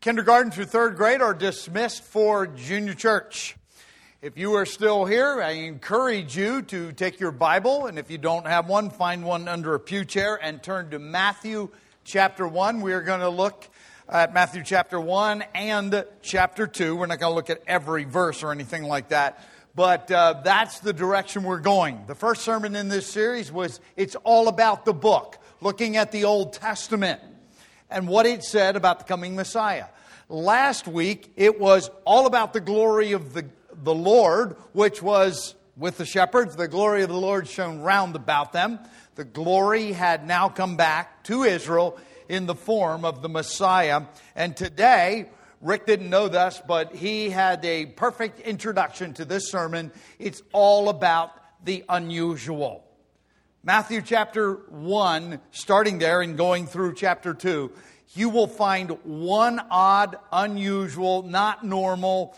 Kindergarten through third grade are dismissed for junior church. If you are still here, I encourage you to take your Bible, and if you don't have one, find one under a pew chair and turn to Matthew chapter 1. We are going to look at Matthew chapter 1 and chapter 2. We're not going to look at every verse or anything like that, but uh, that's the direction we're going. The first sermon in this series was It's All About the Book, looking at the Old Testament and what it said about the coming Messiah. Last week, it was all about the glory of the, the Lord, which was with the shepherds. The glory of the Lord shone round about them. The glory had now come back to Israel in the form of the Messiah. And today, Rick didn't know this, but he had a perfect introduction to this sermon. It's all about the unusual. Matthew chapter 1, starting there and going through chapter 2, you will find one odd, unusual, not normal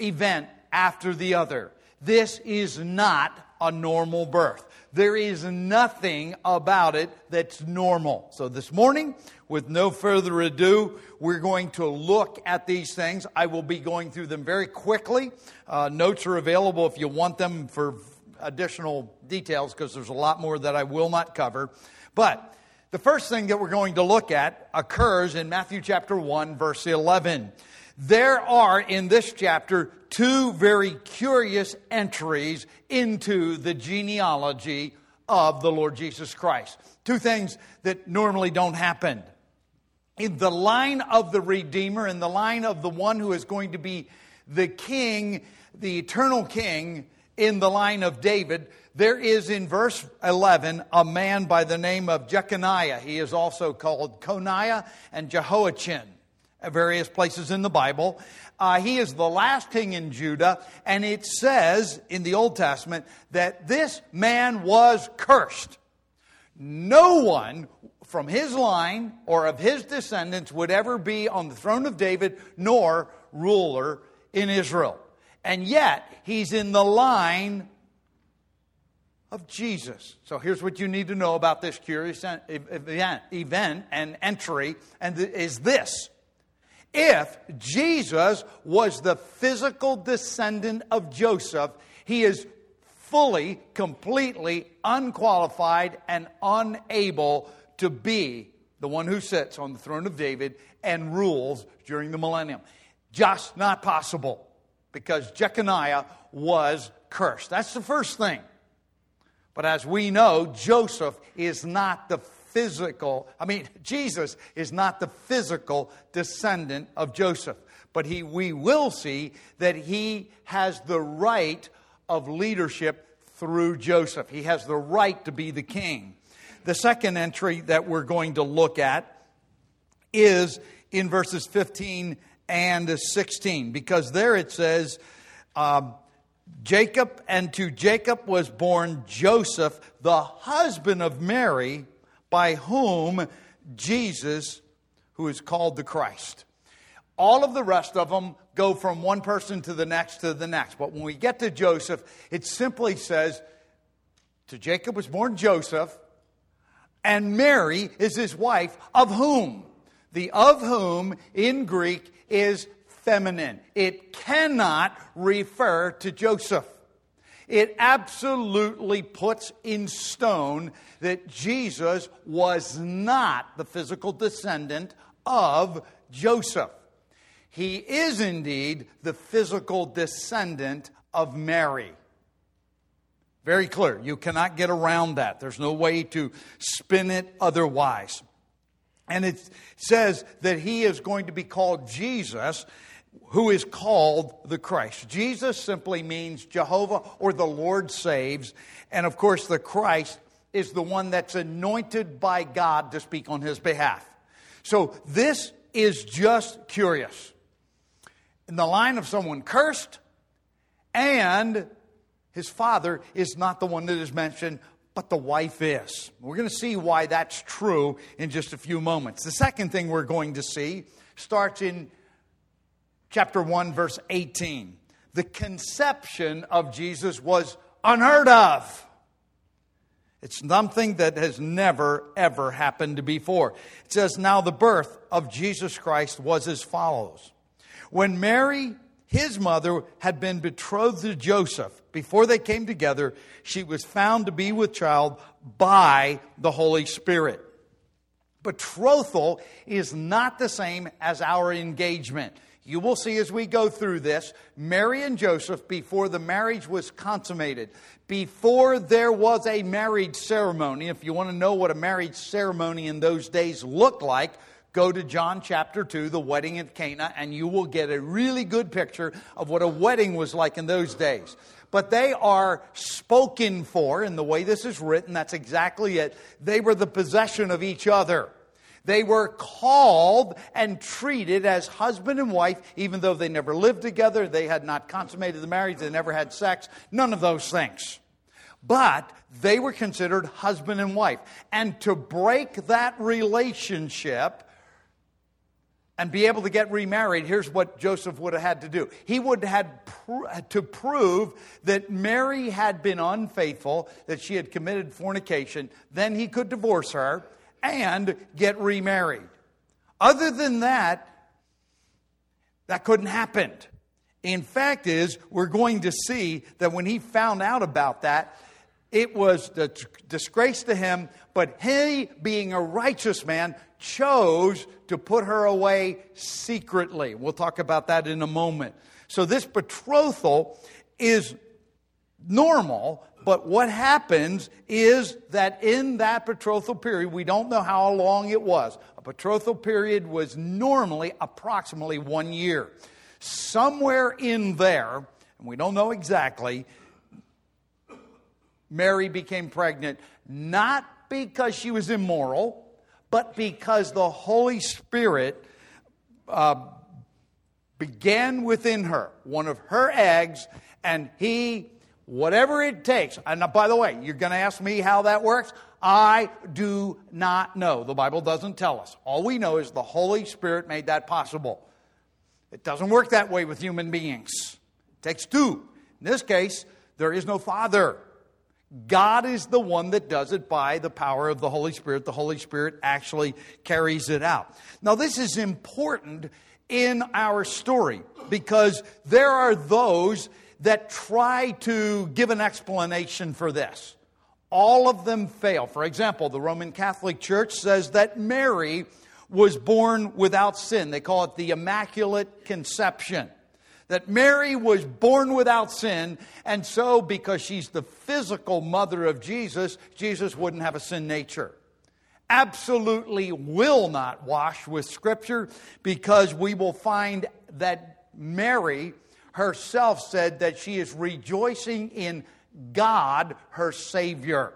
event after the other. This is not a normal birth. There is nothing about it that's normal. So this morning, with no further ado, we're going to look at these things. I will be going through them very quickly. Uh, notes are available if you want them for additional details because there's a lot more that I will not cover. But the first thing that we're going to look at occurs in Matthew chapter 1, verse 11. There are in this chapter two very curious entries into the genealogy of the Lord Jesus Christ. Two things that normally don't happen. In the line of the Redeemer, in the line of the one who is going to be the King, the eternal King, in the line of David, there is in verse 11 a man by the name of Jeconiah. He is also called Coniah and Jehoiachin at various places in the Bible. Uh, he is the last king in Judah, and it says in the Old Testament that this man was cursed. No one from his line or of his descendants would ever be on the throne of David nor ruler in Israel and yet he's in the line of Jesus. So here's what you need to know about this curious event and entry, and is this. If Jesus was the physical descendant of Joseph, he is fully, completely unqualified and unable to be the one who sits on the throne of David and rules during the millennium. Just not possible because Jeconiah was cursed. That's the first thing. But as we know, Joseph is not the physical, I mean, Jesus is not the physical descendant of Joseph. But he, we will see that he has the right of leadership through Joseph. He has the right to be the king. The second entry that we're going to look at is in verses 15 and 16, because there it says, um, Jacob, and to Jacob was born Joseph, the husband of Mary, by whom Jesus, who is called the Christ. All of the rest of them go from one person to the next to the next. But when we get to Joseph, it simply says, To Jacob was born Joseph, and Mary is his wife, of whom? The of whom in Greek is feminine. It cannot refer to Joseph. It absolutely puts in stone that Jesus was not the physical descendant of Joseph. He is indeed the physical descendant of Mary. Very clear. You cannot get around that. There's no way to spin it otherwise. And it says that he is going to be called Jesus, who is called the Christ. Jesus simply means Jehovah or the Lord saves. And of course, the Christ is the one that's anointed by God to speak on his behalf. So this is just curious. In the line of someone cursed, and his father is not the one that is mentioned, but the wife is. We're going to see why that's true in just a few moments. The second thing we're going to see starts in chapter 1, verse 18. The conception of Jesus was unheard of. It's something that has never, ever happened before. It says, Now the birth of Jesus Christ was as follows. When Mary, his mother, had been betrothed to Joseph, before they came together, she was found to be with child by the Holy Spirit. Betrothal is not the same as our engagement. You will see as we go through this, Mary and Joseph, before the marriage was consummated, before there was a marriage ceremony, if you want to know what a marriage ceremony in those days looked like, go to John chapter 2, the wedding at Cana, and you will get a really good picture of what a wedding was like in those days. But they are spoken for in the way this is written. That's exactly it. They were the possession of each other. They were called and treated as husband and wife, even though they never lived together, they had not consummated the marriage, they never had sex, none of those things. But they were considered husband and wife. And to break that relationship, and be able to get remarried, here's what Joseph would have had to do. He would have had to prove that Mary had been unfaithful, that she had committed fornication. Then he could divorce her and get remarried. Other than that, that couldn't happen. In fact, is we're going to see that when he found out about that, it was a disgrace to him, but he, being a righteous man, chose to put her away secretly. We'll talk about that in a moment. So, this betrothal is normal, but what happens is that in that betrothal period, we don't know how long it was. A betrothal period was normally approximately one year. Somewhere in there, and we don't know exactly, Mary became pregnant not because she was immoral, but because the Holy Spirit uh, began within her, one of her eggs, and he whatever it takes. And by the way, you're going to ask me how that works? I do not know. The Bible doesn't tell us. All we know is the Holy Spirit made that possible. It doesn't work that way with human beings. It takes two. In this case, there is no father. God is the one that does it by the power of the Holy Spirit. The Holy Spirit actually carries it out. Now, this is important in our story because there are those that try to give an explanation for this. All of them fail. For example, the Roman Catholic Church says that Mary was born without sin. They call it the Immaculate Conception. That Mary was born without sin, and so because she's the physical mother of Jesus, Jesus wouldn't have a sin nature absolutely will not wash with Scripture because we will find that Mary herself said that she is rejoicing in God, her Savior.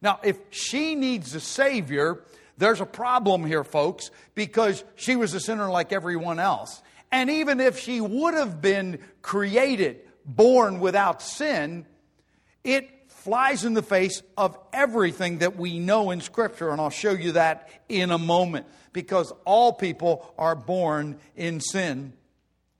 Now, if she needs a Savior, there's a problem here, folks, because she was a sinner like everyone else. And even if she would have been created, born without sin, it flies in the face of everything that we know in Scripture. And I'll show you that in a moment, because all people are born in sin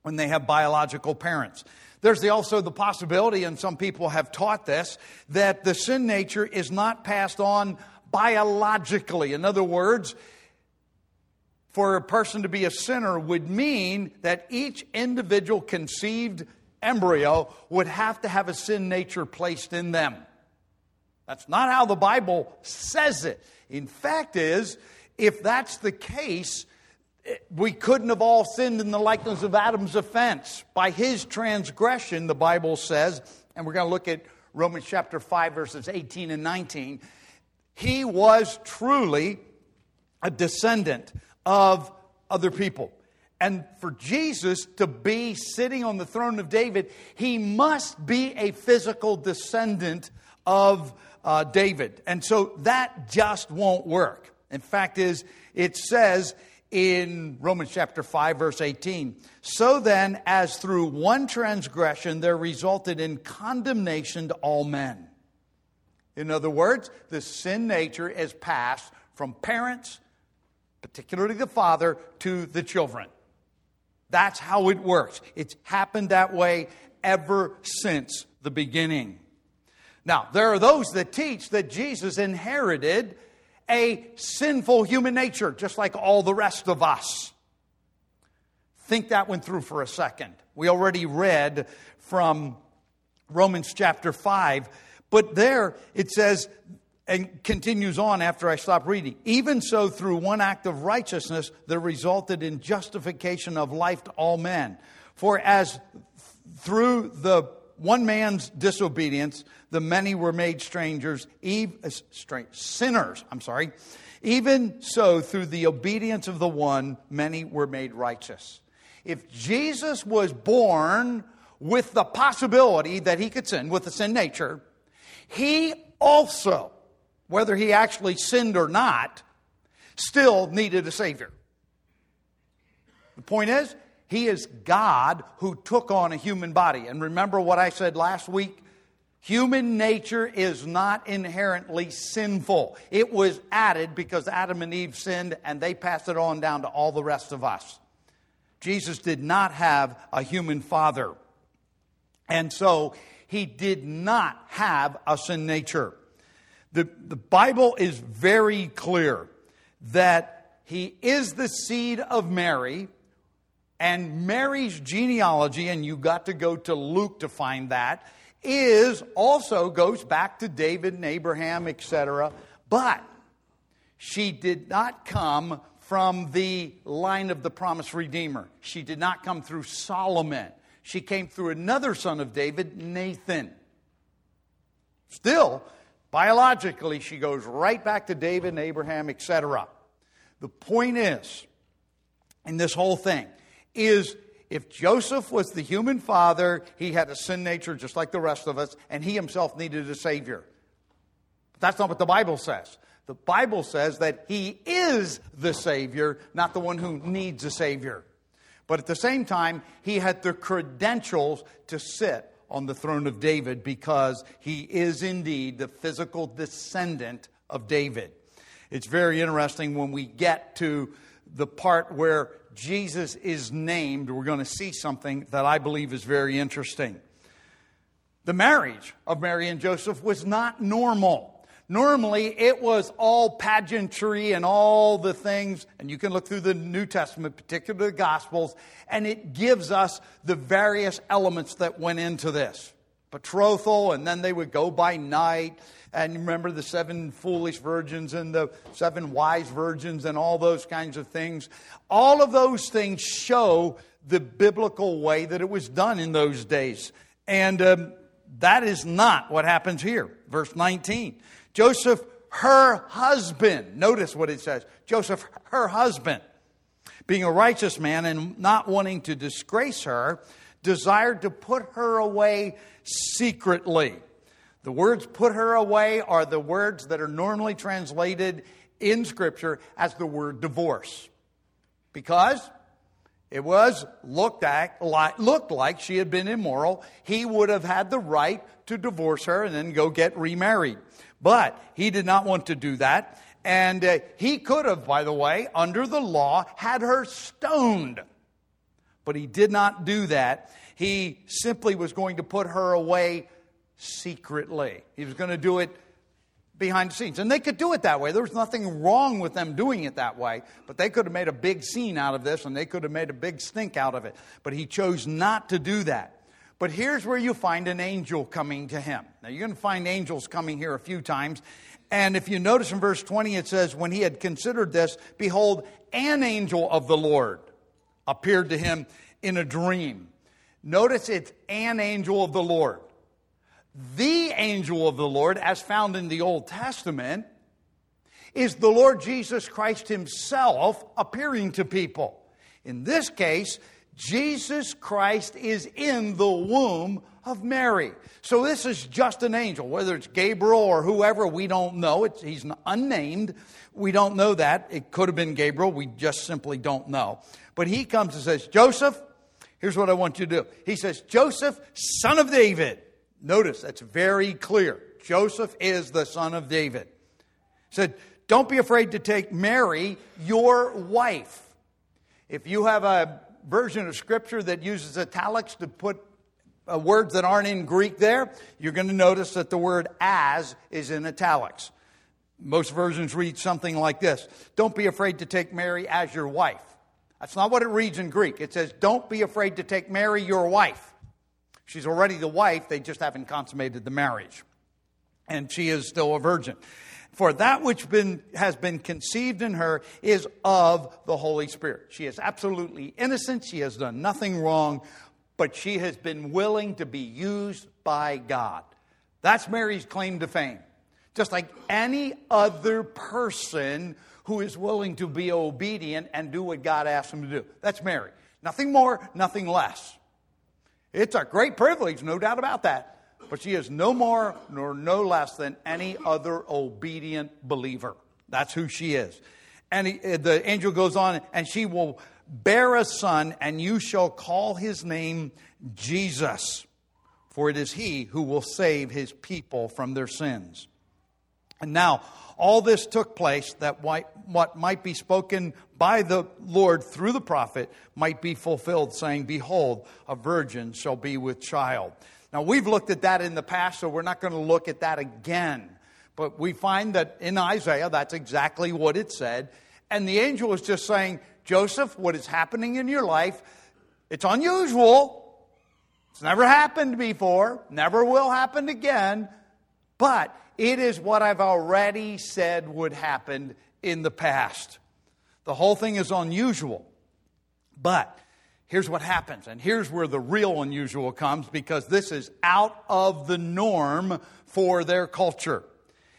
when they have biological parents. There's the, also the possibility, and some people have taught this, that the sin nature is not passed on biologically. In other words, for a person to be a sinner would mean that each individual conceived embryo would have to have a sin nature placed in them. That's not how the Bible says it. In fact is, if that's the case, we couldn't have all sinned in the likeness of Adam's offense. By his transgression, the Bible says, and we're going to look at Romans chapter 5, verses 18 and 19, he was truly a descendant of other people. And for Jesus to be sitting on the throne of David, he must be a physical descendant of uh, David. And so that just won't work. In fact, is it says in Romans chapter 5, verse 18. So then, as through one transgression there resulted in condemnation to all men. In other words, the sin nature is passed from parents, particularly the father, to the children. That's how it works. It's happened that way ever since the beginning. Now, there are those that teach that Jesus inherited a sinful human nature, just like all the rest of us. Think that one through for a second. We already read from Romans chapter 5, but there it says, and continues on after I stop reading. Even so, through one act of righteousness, there resulted in justification of life to all men. For as through the one man's disobedience, the many were made strangers, uh, strange, sinners, I'm sorry. Even so, through the obedience of the one, many were made righteous. If Jesus was born with the possibility that he could sin, with the sin nature, he also, whether he actually sinned or not, still needed a Savior. The point is, he is God who took on a human body. And remember what I said last week? Human nature is not inherently sinful. It was added because Adam and Eve sinned and they passed it on down to all the rest of us. Jesus did not have a human father. And so he did not have a sin nature. The, the Bible is very clear that he is the seed of Mary and Mary's genealogy, and you got to go to Luke to find that, is also goes back to David and Abraham, etc. But she did not come from the line of the promised Redeemer. She did not come through Solomon. She came through another son of David, Nathan. Still, biologically, she goes right back to David and Abraham, etc. The point is, in this whole thing, is if Joseph was the human father, he had a sin nature just like the rest of us, and he himself needed a Savior. But that's not what the Bible says. The Bible says that he is the Savior, not the one who needs a Savior. But at the same time, he had the credentials to sit on the throne of David because he is indeed the physical descendant of David. It's very interesting when we get to the part where Jesus is named, we're going to see something that I believe is very interesting. The marriage of Mary and Joseph was not normal. Normally, it was all pageantry and all the things, and you can look through the New Testament, particularly the Gospels, and it gives us the various elements that went into this betrothal, and then they would go by night. And remember the seven foolish virgins and the seven wise virgins and all those kinds of things. All of those things show the biblical way that it was done in those days. And um, that is not what happens here. Verse 19 Joseph, her husband, notice what it says Joseph, her husband, being a righteous man and not wanting to disgrace her, desired to put her away secretly. The words put her away are the words that are normally translated in Scripture as the word divorce. Because it was looked at looked like she had been immoral. He would have had the right to divorce her and then go get remarried. But he did not want to do that. And uh, he could have, by the way, under the law, had her stoned. But he did not do that. He simply was going to put her away secretly. He was going to do it behind the scenes. And they could do it that way. There was nothing wrong with them doing it that way, but they could have made a big scene out of this and they could have made a big stink out of it. But he chose not to do that. But here's where you find an angel coming to him. Now, you're going to find angels coming here a few times. And if you notice in verse 20, it says, When he had considered this, behold, an angel of the Lord appeared to him in a dream. Notice it's an angel of the Lord. The angel of the Lord, as found in the Old Testament, is the Lord Jesus Christ Himself appearing to people. In this case, Jesus Christ is in the womb of Mary. So this is just an angel, whether it's Gabriel or whoever, we don't know. It's, he's unnamed. We don't know that. It could have been Gabriel. We just simply don't know. But he comes and says, Joseph, Here's what I want you to do. He says, Joseph, son of David. Notice that's very clear. Joseph is the son of David. He said, Don't be afraid to take Mary, your wife. If you have a version of scripture that uses italics to put uh, words that aren't in Greek there, you're going to notice that the word as is in italics. Most versions read something like this Don't be afraid to take Mary as your wife. That's not what it reads in Greek. It says, Don't be afraid to take Mary your wife. She's already the wife, they just haven't consummated the marriage. And she is still a virgin. For that which been, has been conceived in her is of the Holy Spirit. She is absolutely innocent. She has done nothing wrong, but she has been willing to be used by God. That's Mary's claim to fame. Just like any other person who is willing to be obedient and do what God asks them to do. That's Mary. Nothing more, nothing less. It's a great privilege, no doubt about that. But she is no more nor no less than any other obedient believer. That's who she is. And he, eh, the angel goes on, and she will bear a son, and you shall call his name Jesus, for it is he who will save his people from their sins. And now, all this took place that what might be spoken by the Lord through the prophet might be fulfilled, saying, Behold, a virgin shall be with child. Now, we've looked at that in the past, so we're not going to look at that again. But we find that in Isaiah, that's exactly what it said. And the angel is just saying, Joseph, what is happening in your life, it's unusual. It's never happened before, never will happen again. But it is what I've already said would happen in the past. The whole thing is unusual. But here's what happens. And here's where the real unusual comes because this is out of the norm for their culture.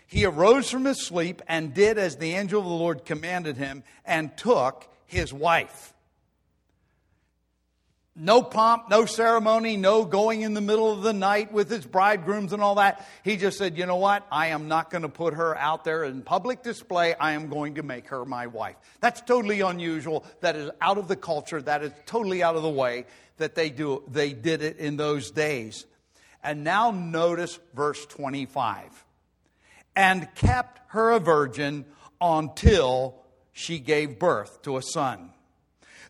He arose from his sleep and did as the angel of the Lord commanded him and took his wife. No pomp, no ceremony, no going in the middle of the night with his bridegrooms and all that. He just said, you know what? I am not going to put her out there in public display. I am going to make her my wife. That's totally unusual. That is out of the culture. That is totally out of the way that they do. They did it in those days. And now notice verse 25. And kept her a virgin until she gave birth to a son.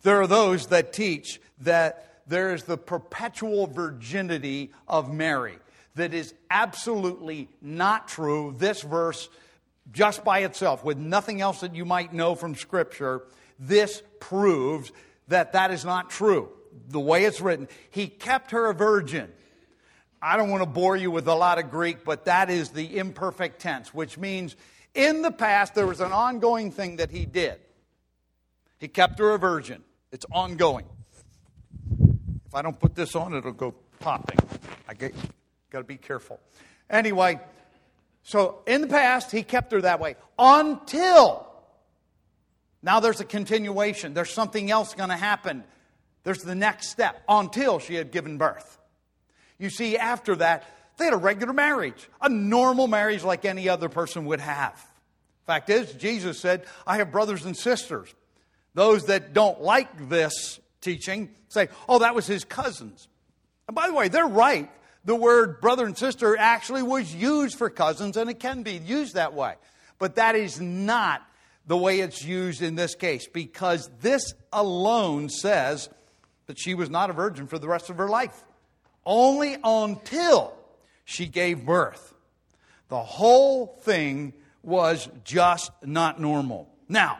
There are those that teach that there is the perpetual virginity of Mary. That is absolutely not true. This verse, just by itself, with nothing else that you might know from Scripture, this proves that that is not true. The way it's written, he kept her a virgin. I don't want to bore you with a lot of Greek, but that is the imperfect tense, which means in the past there was an ongoing thing that he did. He kept her a virgin. It's ongoing. I don't put this on, it'll go popping. I get, got to be careful. Anyway, so in the past, he kept her that way until now there's a continuation. There's something else going to happen. There's the next step until she had given birth. You see, after that, they had a regular marriage, a normal marriage like any other person would have. Fact is, Jesus said, I have brothers and sisters. Those that don't like this teaching say, oh, that was his cousins. And by the way, they're right. The word brother and sister actually was used for cousins, and it can be used that way. But that is not the way it's used in this case, because this alone says that she was not a virgin for the rest of her life, only until she gave birth. The whole thing was just not normal. Now,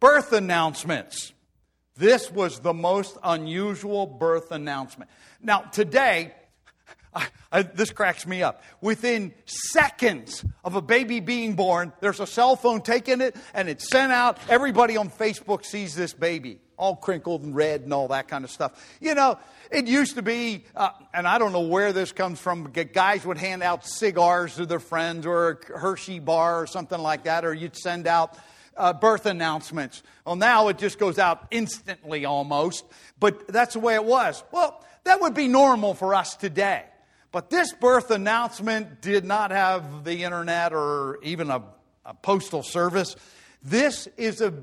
birth announcements. This was the most unusual birth announcement. Now, today, I, I, this cracks me up. Within seconds of a baby being born, there's a cell phone taking it and it's sent out. Everybody on Facebook sees this baby, all crinkled and red and all that kind of stuff. You know, it used to be, uh, and I don't know where this comes from, guys would hand out cigars to their friends or a Hershey bar or something like that, or you'd send out uh, birth announcements. Well, now it just goes out instantly almost, but that's the way it was. Well, that would be normal for us today. But this birth announcement did not have the internet or even a, a postal service. This is a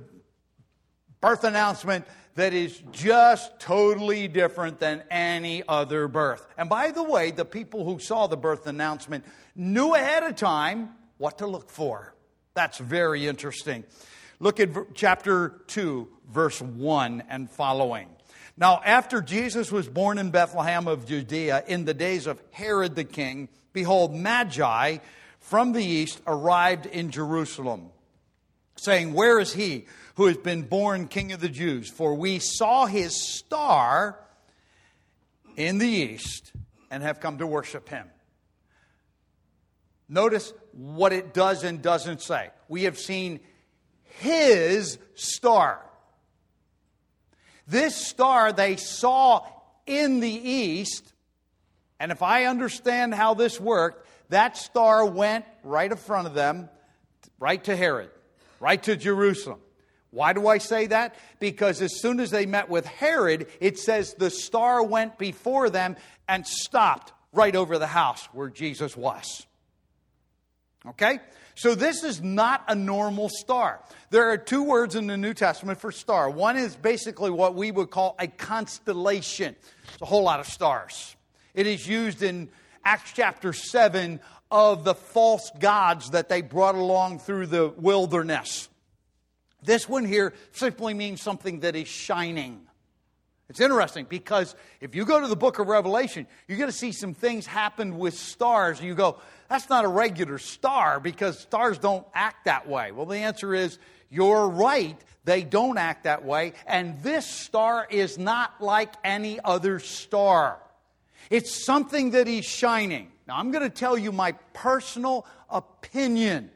birth announcement that is just totally different than any other birth. And by the way, the people who saw the birth announcement knew ahead of time what to look for. That's very interesting. Look at chapter 2, verse 1 and following. Now, after Jesus was born in Bethlehem of Judea in the days of Herod the king, behold, Magi from the east arrived in Jerusalem, saying, Where is he who has been born king of the Jews? For we saw his star in the east and have come to worship him. Notice what it does and doesn't say. We have seen his star. This star they saw in the east, and if I understand how this worked, that star went right in front of them, right to Herod, right to Jerusalem. Why do I say that? Because as soon as they met with Herod, it says the star went before them and stopped right over the house where Jesus was. Okay? So this is not a normal star. There are two words in the New Testament for star. One is basically what we would call a constellation. It's a whole lot of stars. It is used in Acts chapter 7 of the false gods that they brought along through the wilderness. This one here simply means something that is shining. It's interesting because if you go to the book of Revelation, you're going to see some things happen with stars, and you go, that's not a regular star because stars don't act that way. Well, the answer is you're right. They don't act that way. And this star is not like any other star. It's something that is shining. Now, I'm going to tell you my personal opinion.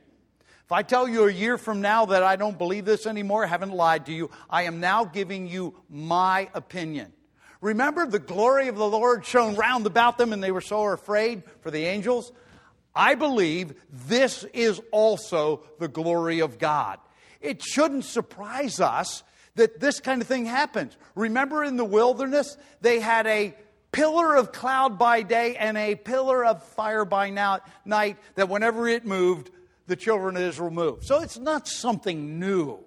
If I tell you a year from now that I don't believe this anymore, I haven't lied to you, I am now giving you my opinion. Remember the glory of the Lord shone round about them and they were so afraid for the angels? I believe this is also the glory of God. It shouldn't surprise us that this kind of thing happens. Remember in the wilderness, they had a pillar of cloud by day and a pillar of fire by night that whenever it moved, the children of Israel moved. So it's not something new.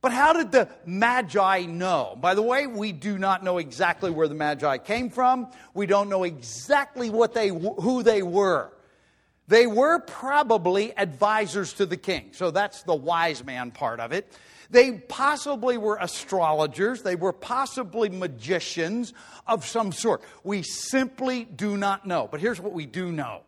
But how did the Magi know? By the way, we do not know exactly where the Magi came from. We don't know exactly what they, who they were. They were probably advisors to the king. So that's the wise man part of it. They possibly were astrologers. They were possibly magicians of some sort. We simply do not know. But here's what we do know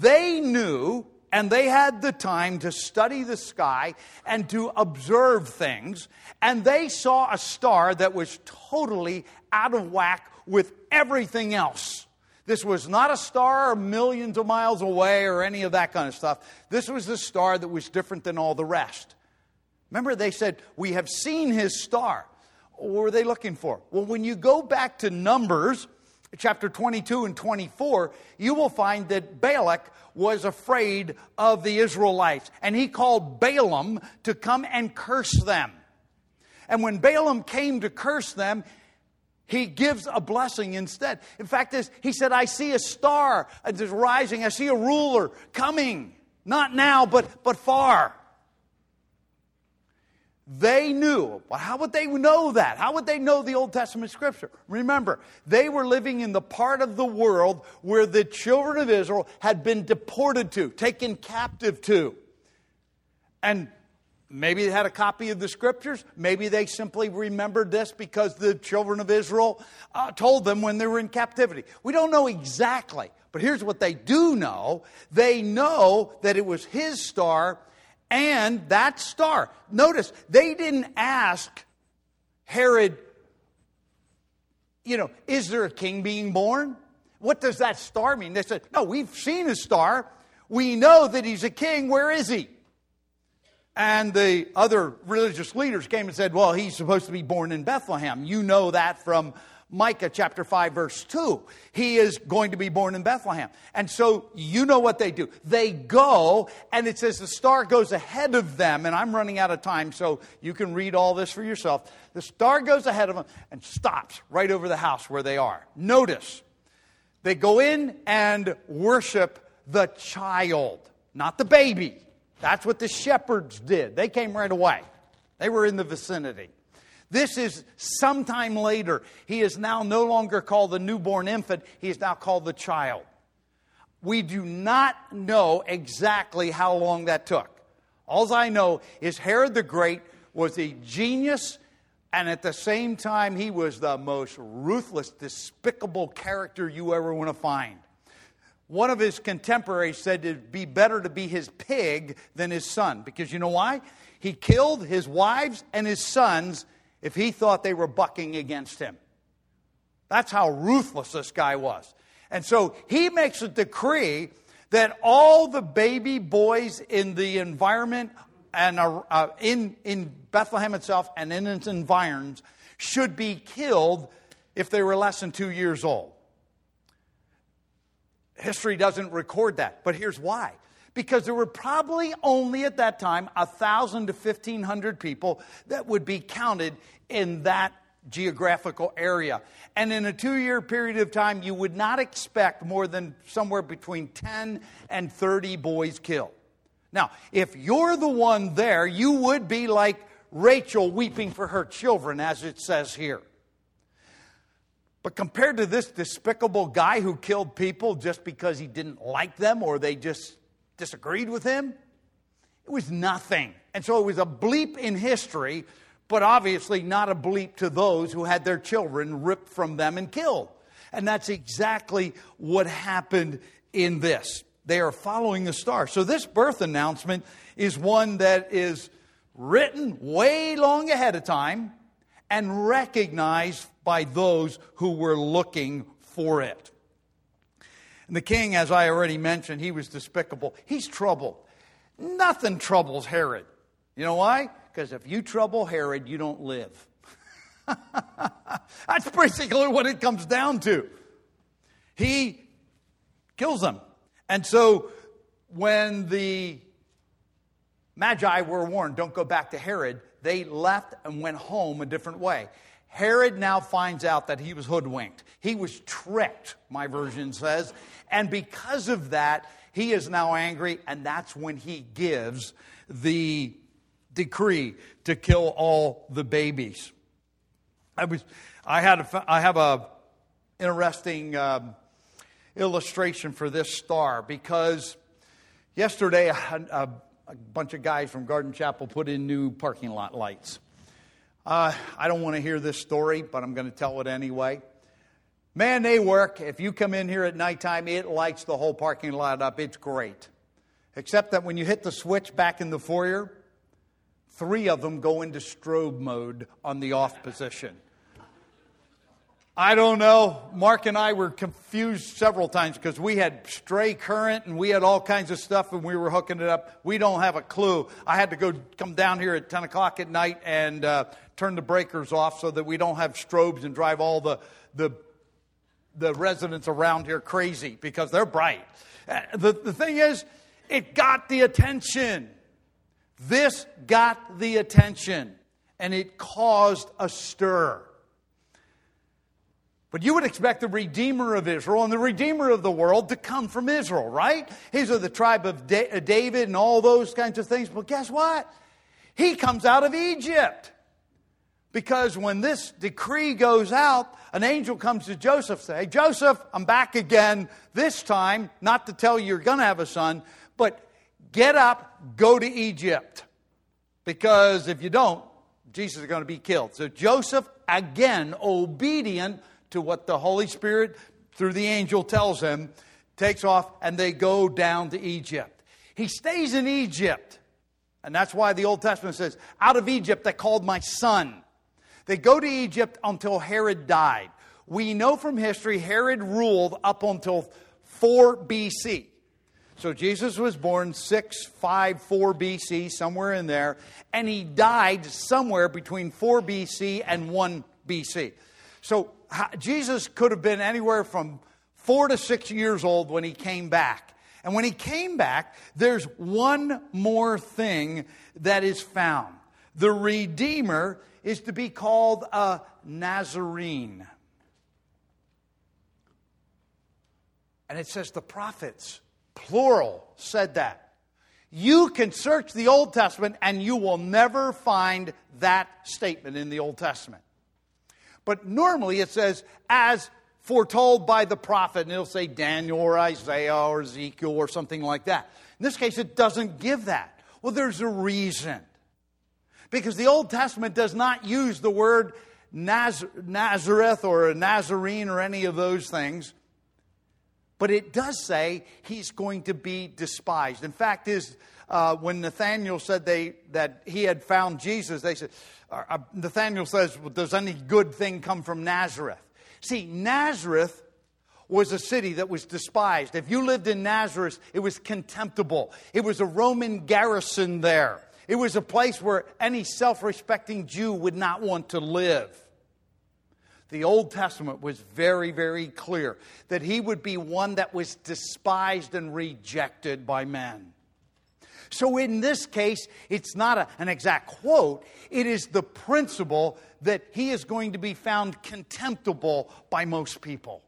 they knew and they had the time to study the sky and to observe things, and they saw a star that was totally out of whack with everything else. This was not a star millions of miles away or any of that kind of stuff. This was a star that was different than all the rest. Remember, they said, We have seen his star. What were they looking for? Well, when you go back to Numbers, chapter 22 and 24, you will find that Balak was afraid of the Israelites, and he called Balaam to come and curse them. And when Balaam came to curse them, he gives a blessing instead. In fact, he said, I see a star is rising. I see a ruler coming. Not now, but, but far. They knew. Well, how would they know that? How would they know the Old Testament scripture? Remember, they were living in the part of the world where the children of Israel had been deported to, taken captive to. And Maybe they had a copy of the scriptures. Maybe they simply remembered this because the children of Israel uh, told them when they were in captivity. We don't know exactly, but here's what they do know they know that it was his star and that star. Notice, they didn't ask Herod, you know, is there a king being born? What does that star mean? They said, no, we've seen a star. We know that he's a king. Where is he? And the other religious leaders came and said, Well, he's supposed to be born in Bethlehem. You know that from Micah chapter 5, verse 2. He is going to be born in Bethlehem. And so you know what they do. They go, and it says the star goes ahead of them. And I'm running out of time, so you can read all this for yourself. The star goes ahead of them and stops right over the house where they are. Notice, they go in and worship the child, not the baby. That's what the shepherds did. They came right away, they were in the vicinity. This is sometime later. He is now no longer called the newborn infant, he is now called the child. We do not know exactly how long that took. All I know is Herod the Great was a genius, And at the same time, he was the most ruthless, despicable character you ever want to find. One of his contemporaries said it'd be better to be his pig than his son. Because you know why? He killed his wives and his sons if he thought they were bucking against him. That's how ruthless this guy was. And so he makes a decree that all the baby boys in the environment and uh, uh, in, in Bethlehem itself and in its environs should be killed if they were less than two years old. History doesn't record that, but here's why. Because there were probably only at that time a thousand to fifteen hundred people that would be counted in that geographical area. And in a two year period of time, you would not expect more than somewhere between 10 and 30 boys killed. Now, if you're the one there, you would be like Rachel weeping for her children, as it says here. But compared to this despicable guy who killed people just because he didn't like them or they just disagreed with him, it was nothing. And so it was a bleep in history, but obviously not a bleep to those who had their children ripped from them and killed. And that's exactly what happened in this. They are following the star. So this birth announcement is one that is written way long ahead of time and recognized by those who were looking for it. And the king, as I already mentioned, he was despicable. He's troubled. Nothing troubles Herod. You know why? Because if you trouble Herod, you don't live. That's basically what it comes down to. He kills them. And so when the Magi were warned, don't go back to Herod, they left and went home a different way. Herod now finds out that he was hoodwinked. He was tricked, my version says. And because of that, he is now angry, and that's when he gives the decree to kill all the babies. I was, I had, a, I have a interesting um, illustration for this star because yesterday a, a, a, bunch of guys from Garden Chapel put in new parking lot lights. Uh, I don't want to hear this story, but I'm going to tell it anyway. Man, they work. If you come in here at nighttime, it lights the whole parking lot up. It's great. Except that when you hit the switch back in the foyer, three of them go into strobe mode on the off position. I don't know. Mark and I were confused several times because we had stray current and we had all kinds of stuff and we were hooking it up. We don't have a clue. I had to go come down here at 10 o'clock at night and uh, turn the breakers off so that we don't have strobes and drive all the, the, the residents around here crazy because they're bright. Uh, the, the thing is, it got the attention. This got the attention and it caused a stir. But you would expect the Redeemer of Israel and the Redeemer of the world to come from Israel, right? He's of the tribe of David and all those kinds of things. But guess what? He comes out of Egypt. Because when this decree goes out, an angel comes to Joseph, and say, Joseph, I'm back again, this time, not to tell you you're going to have a son, but get up, go to Egypt. Because if you don't, Jesus is going to be killed. So Joseph, again, obedient to what the Holy Spirit, through the angel, tells him, takes off, and they go down to Egypt. He stays in Egypt. And that's why the Old Testament says, Out of Egypt I called my son. They go to Egypt until Herod died. We know from history Herod ruled up until 4 BC. So Jesus was born 654 BC, somewhere in there, and he died somewhere between 4 BC and 1 BC. So Jesus could have been anywhere from four to six years old when he came back. And when he came back, there's one more thing that is found. The Redeemer is to be called a Nazarene. And it says the prophets, plural, said that. You can search the Old Testament and you will never find that statement in the Old Testament. But normally it says, as foretold by the prophet, and it'll say Daniel or Isaiah or Ezekiel or something like that. In this case, it doesn't give that. Well, there's a reason. Because the Old Testament does not use the word Naz- Nazareth or Nazarene or any of those things. But it does say he's going to be despised. In fact, is uh, when Nathaniel said they, that he had found Jesus, they said, uh, uh, Nathaniel says, well, Does any good thing come from Nazareth? See, Nazareth was a city that was despised. If you lived in Nazareth, it was contemptible. It was a Roman garrison there. It was a place where any self respecting Jew would not want to live. The Old Testament was very, very clear that he would be one that was despised and rejected by men. So, in this case, it's not a, an exact quote, it is the principle that he is going to be found contemptible by most people.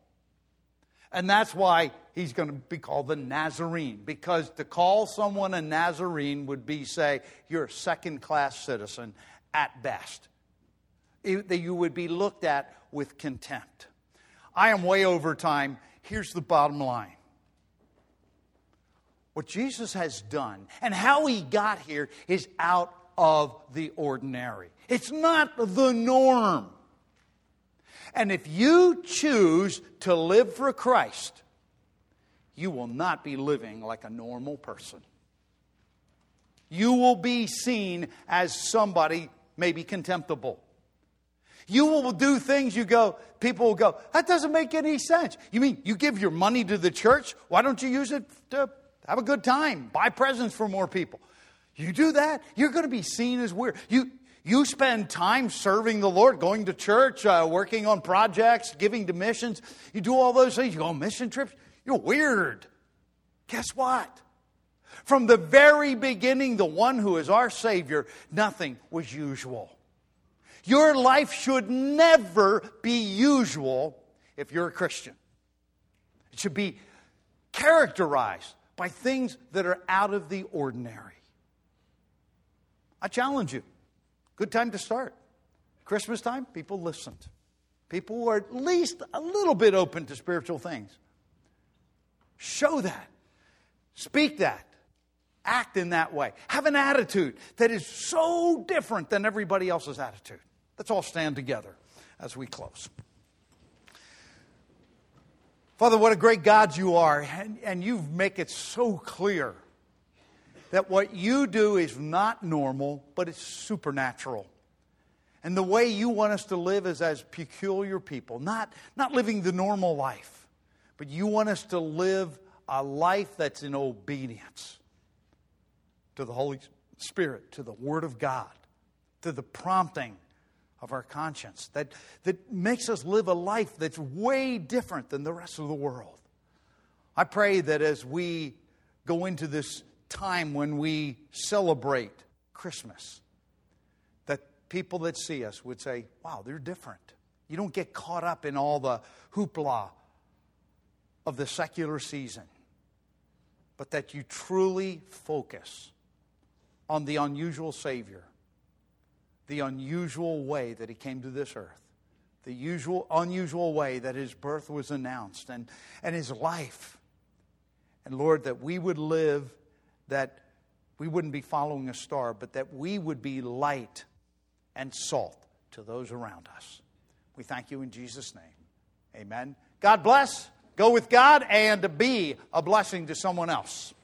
And that's why he's going to be called the Nazarene, because to call someone a Nazarene would be, say, you're a second class citizen at best. That you would be looked at with contempt. I am way over time. Here's the bottom line what Jesus has done and how he got here is out of the ordinary. It's not the norm. And if you choose to live for Christ, you will not be living like a normal person. You will be seen as somebody maybe contemptible. You will do things you go, people will go, that doesn't make any sense. You mean you give your money to the church? Why don't you use it to have a good time, buy presents for more people? You do that, you're going to be seen as weird. You, you spend time serving the Lord, going to church, uh, working on projects, giving to missions. You do all those things. You go on mission trips. You're weird. Guess what? From the very beginning, the one who is our Savior, nothing was usual. Your life should never be usual if you're a Christian. It should be characterized by things that are out of the ordinary. I challenge you. Good time to start. Christmas time, people listened. People were at least a little bit open to spiritual things. Show that. Speak that. Act in that way. Have an attitude that is so different than everybody else's attitude. Let's all stand together as we close. Father, what a great God you are, and, and you make it so clear that what you do is not normal, but it's supernatural. And the way you want us to live is as peculiar people, not, not living the normal life, but you want us to live a life that's in obedience to the Holy Spirit, to the Word of God, to the prompting of our conscience, that, that makes us live a life that's way different than the rest of the world. I pray that as we go into this time when we celebrate Christmas that people that see us would say, wow, they're different. You don't get caught up in all the hoopla of the secular season, but that you truly focus on the unusual Savior, the unusual way that He came to this earth, the usual, unusual way that His birth was announced, and, and His life. And Lord, that we would live that we wouldn't be following a star, but that we would be light and salt to those around us. We thank you in Jesus' name. Amen. God bless. Go with God and be a blessing to someone else.